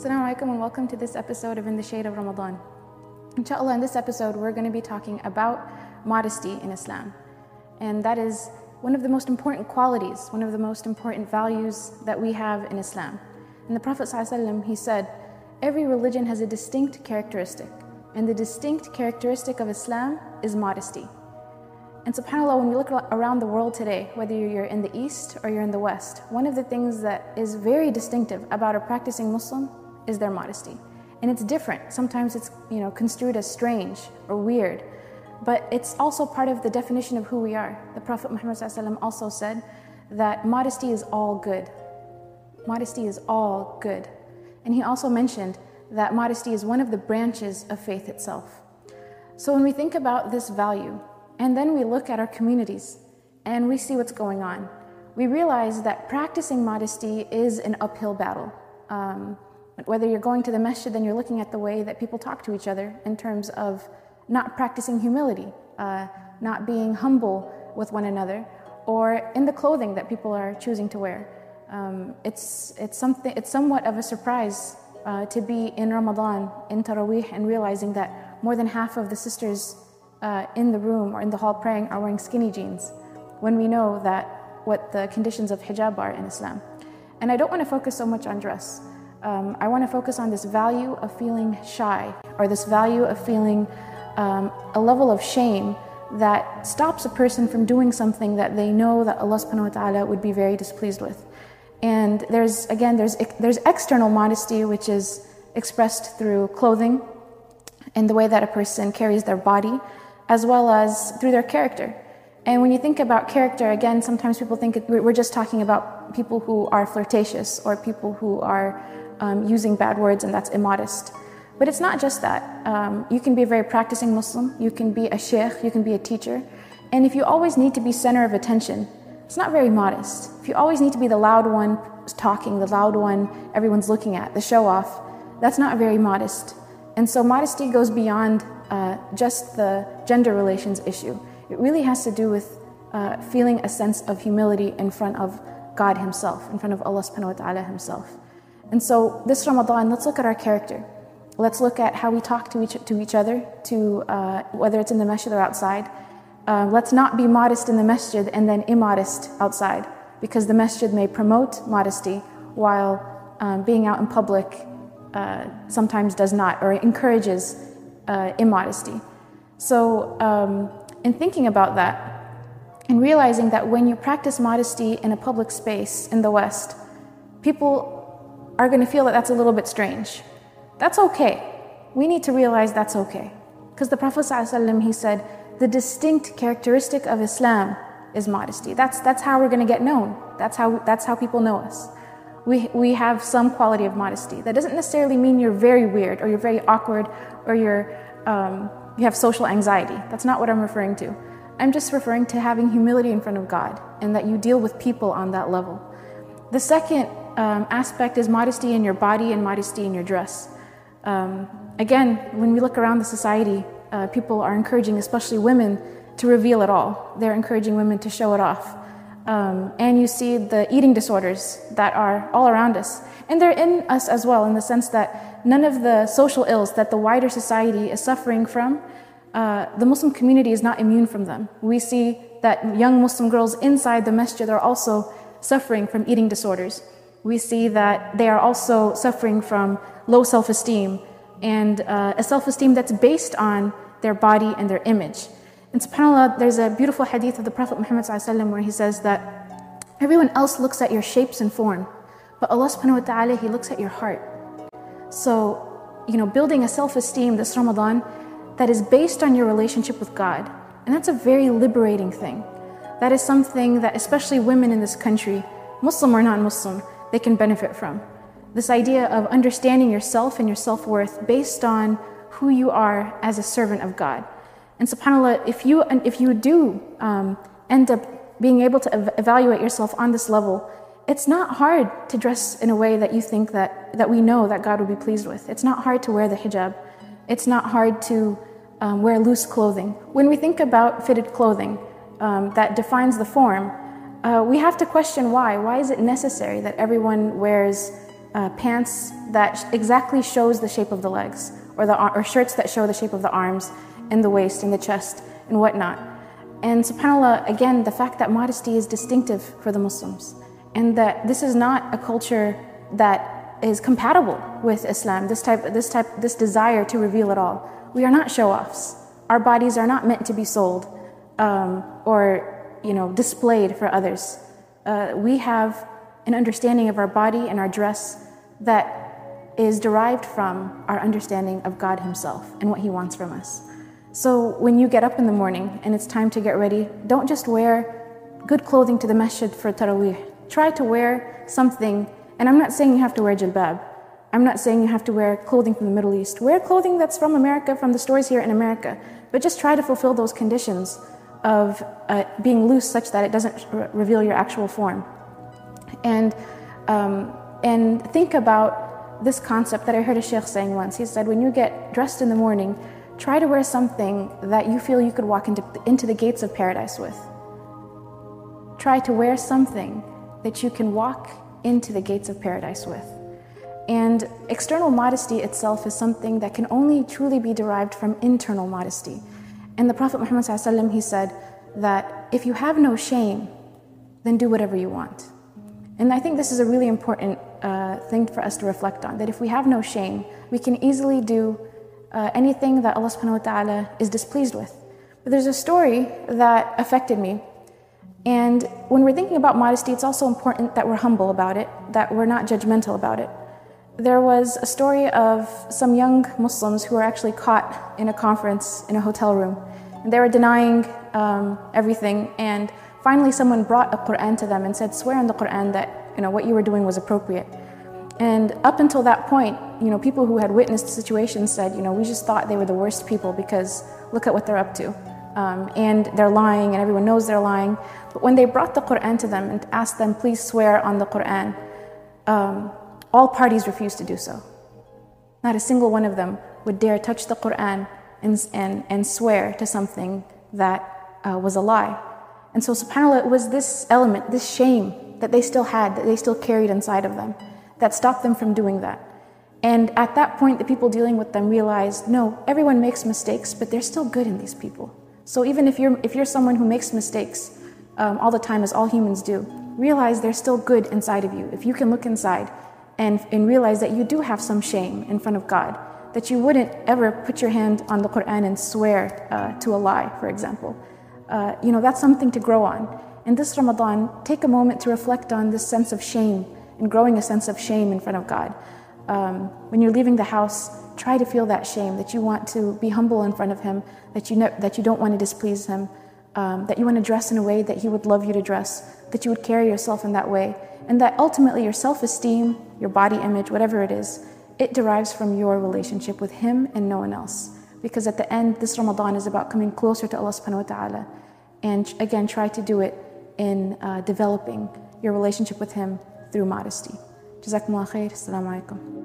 Assalamu alaikum and welcome to this episode of In the Shade of Ramadan. Inshallah, in this episode, we're going to be talking about modesty in Islam. And that is one of the most important qualities, one of the most important values that we have in Islam. And the Prophet ﷺ, he said, every religion has a distinct characteristic. And the distinct characteristic of Islam is modesty. And subhanAllah, when we look around the world today, whether you're in the East or you're in the West, one of the things that is very distinctive about a practicing Muslim is their modesty. And it's different. Sometimes it's you know construed as strange or weird, but it's also part of the definition of who we are. The Prophet Muhammad also said that modesty is all good. Modesty is all good. And he also mentioned that modesty is one of the branches of faith itself. So when we think about this value, and then we look at our communities and we see what's going on, we realize that practicing modesty is an uphill battle. Um, whether you're going to the masjid and you're looking at the way that people talk to each other in terms of not practicing humility, uh, not being humble with one another, or in the clothing that people are choosing to wear. Um, it's, it's, something, it's somewhat of a surprise uh, to be in Ramadan, in Taraweeh, and realizing that more than half of the sisters uh, in the room or in the hall praying are wearing skinny jeans, when we know that what the conditions of hijab are in Islam. And I don't want to focus so much on dress um, I want to focus on this value of feeling shy or this value of feeling um, a level of shame that stops a person from doing something that they know that Allah subhanahu wa ta'ala would be very displeased with. And there's, again, there's, there's external modesty, which is expressed through clothing and the way that a person carries their body, as well as through their character. And when you think about character, again, sometimes people think we're just talking about people who are flirtatious or people who are um, using bad words and that's immodest. But it's not just that. Um, you can be a very practicing Muslim, you can be a sheikh, you can be a teacher. And if you always need to be center of attention, it's not very modest. If you always need to be the loud one talking, the loud one everyone's looking at, the show off, that's not very modest. And so modesty goes beyond uh, just the gender relations issue. It really has to do with uh, feeling a sense of humility in front of God Himself, in front of Allah subhanahu wa ta'ala Himself. And so this Ramadan, let's look at our character. Let's look at how we talk to each, to each other, to, uh, whether it's in the masjid or outside. Uh, let's not be modest in the masjid and then immodest outside, because the masjid may promote modesty while um, being out in public uh, sometimes does not or encourages uh, immodesty. So, um, in thinking about that and realizing that when you practice modesty in a public space in the West, people are going to feel that that's a little bit strange. That's okay. We need to realize that's okay. Because the Prophet ﷺ, he said, the distinct characteristic of Islam is modesty. That's, that's how we're going to get known. That's how, that's how people know us. We, we have some quality of modesty. That doesn't necessarily mean you're very weird or you're very awkward or you're, um, you have social anxiety. That's not what I'm referring to. I'm just referring to having humility in front of God and that you deal with people on that level. The second um, aspect is modesty in your body and modesty in your dress. Um, again, when we look around the society, uh, people are encouraging, especially women, to reveal it all. They're encouraging women to show it off. Um, and you see the eating disorders that are all around us. And they're in us as well, in the sense that none of the social ills that the wider society is suffering from, uh, the Muslim community is not immune from them. We see that young Muslim girls inside the masjid are also suffering from eating disorders we see that they are also suffering from low self esteem and uh, a self esteem that's based on their body and their image. And subhanAllah, there's a beautiful hadith of the Prophet Muhammad where he says that everyone else looks at your shapes and form, but Allah subhanahu wa ta'ala, He looks at your heart. So, you know, building a self esteem this Ramadan that is based on your relationship with God. And that's a very liberating thing. That is something that, especially women in this country, Muslim or non Muslim, they can benefit from. This idea of understanding yourself and your self worth based on who you are as a servant of God. And subhanAllah, if you, if you do um, end up being able to ev- evaluate yourself on this level, it's not hard to dress in a way that you think that, that we know that God would be pleased with. It's not hard to wear the hijab. It's not hard to um, wear loose clothing. When we think about fitted clothing um, that defines the form, uh, we have to question why. Why is it necessary that everyone wears uh, pants that exactly shows the shape of the legs, or, the, or shirts that show the shape of the arms and the waist and the chest and whatnot. And subhanAllah, again, the fact that modesty is distinctive for the Muslims and that this is not a culture that is compatible with Islam, this type, this type, this desire to reveal it all. We are not show-offs. Our bodies are not meant to be sold um, or, you know, displayed for others. Uh, we have an understanding of our body and our dress that is derived from our understanding of God Himself and what He wants from us. So when you get up in the morning and it's time to get ready, don't just wear good clothing to the masjid for Taraweeh. Try to wear something, and I'm not saying you have to wear jilbab. I'm not saying you have to wear clothing from the Middle East. Wear clothing that's from America, from the stores here in America, but just try to fulfill those conditions of uh, being loose such that it doesn't reveal your actual form and, um, and think about this concept that I heard a sheikh saying once. He said, when you get dressed in the morning, try to wear something that you feel you could walk into, into the gates of paradise with. Try to wear something that you can walk into the gates of paradise with. And external modesty itself is something that can only truly be derived from internal modesty. And the Prophet Muhammad he said that if you have no shame, then do whatever you want. And I think this is a really important uh, thing for us to reflect on that if we have no shame, we can easily do uh, anything that Allah subhanahu wa ta'ala is displeased with. But there's a story that affected me. And when we're thinking about modesty, it's also important that we're humble about it, that we're not judgmental about it. There was a story of some young Muslims who were actually caught in a conference in a hotel room. And they were denying um, everything. And Finally, someone brought a Quran to them and said, swear in the Quran that you know, what you were doing was appropriate. And up until that point, you know, people who had witnessed the situation said, you know, we just thought they were the worst people because look at what they're up to. Um, and they're lying and everyone knows they're lying. But when they brought the Quran to them and asked them, please swear on the Quran, um, all parties refused to do so. Not a single one of them would dare touch the Quran and, and, and swear to something that uh, was a lie. And so, subhanAllah, it was this element, this shame that they still had, that they still carried inside of them, that stopped them from doing that. And at that point, the people dealing with them realized no, everyone makes mistakes, but there's still good in these people. So even if you're, if you're someone who makes mistakes um, all the time, as all humans do, realize there's still good inside of you. If you can look inside and, and realize that you do have some shame in front of God, that you wouldn't ever put your hand on the Quran and swear uh, to a lie, for example uh, you know, that's something to grow on. In this Ramadan, take a moment to reflect on this sense of shame and growing a sense of shame in front of God. Um, when you're leaving the house, try to feel that shame, that you want to be humble in front of Him, that you, that you don't want to displease Him, um, that you want to dress in a way that He would love you to dress, that you would carry yourself in that way, and that ultimately your self esteem, your body image, whatever it is, it derives from your relationship with Him and no one else. Because at the end, this Ramadan is about coming closer to Allah subhanahu wa ta'ala. And again, try to do it in uh, developing your relationship with Him through modesty. Jazakumullah khair. Assalamu alaikum.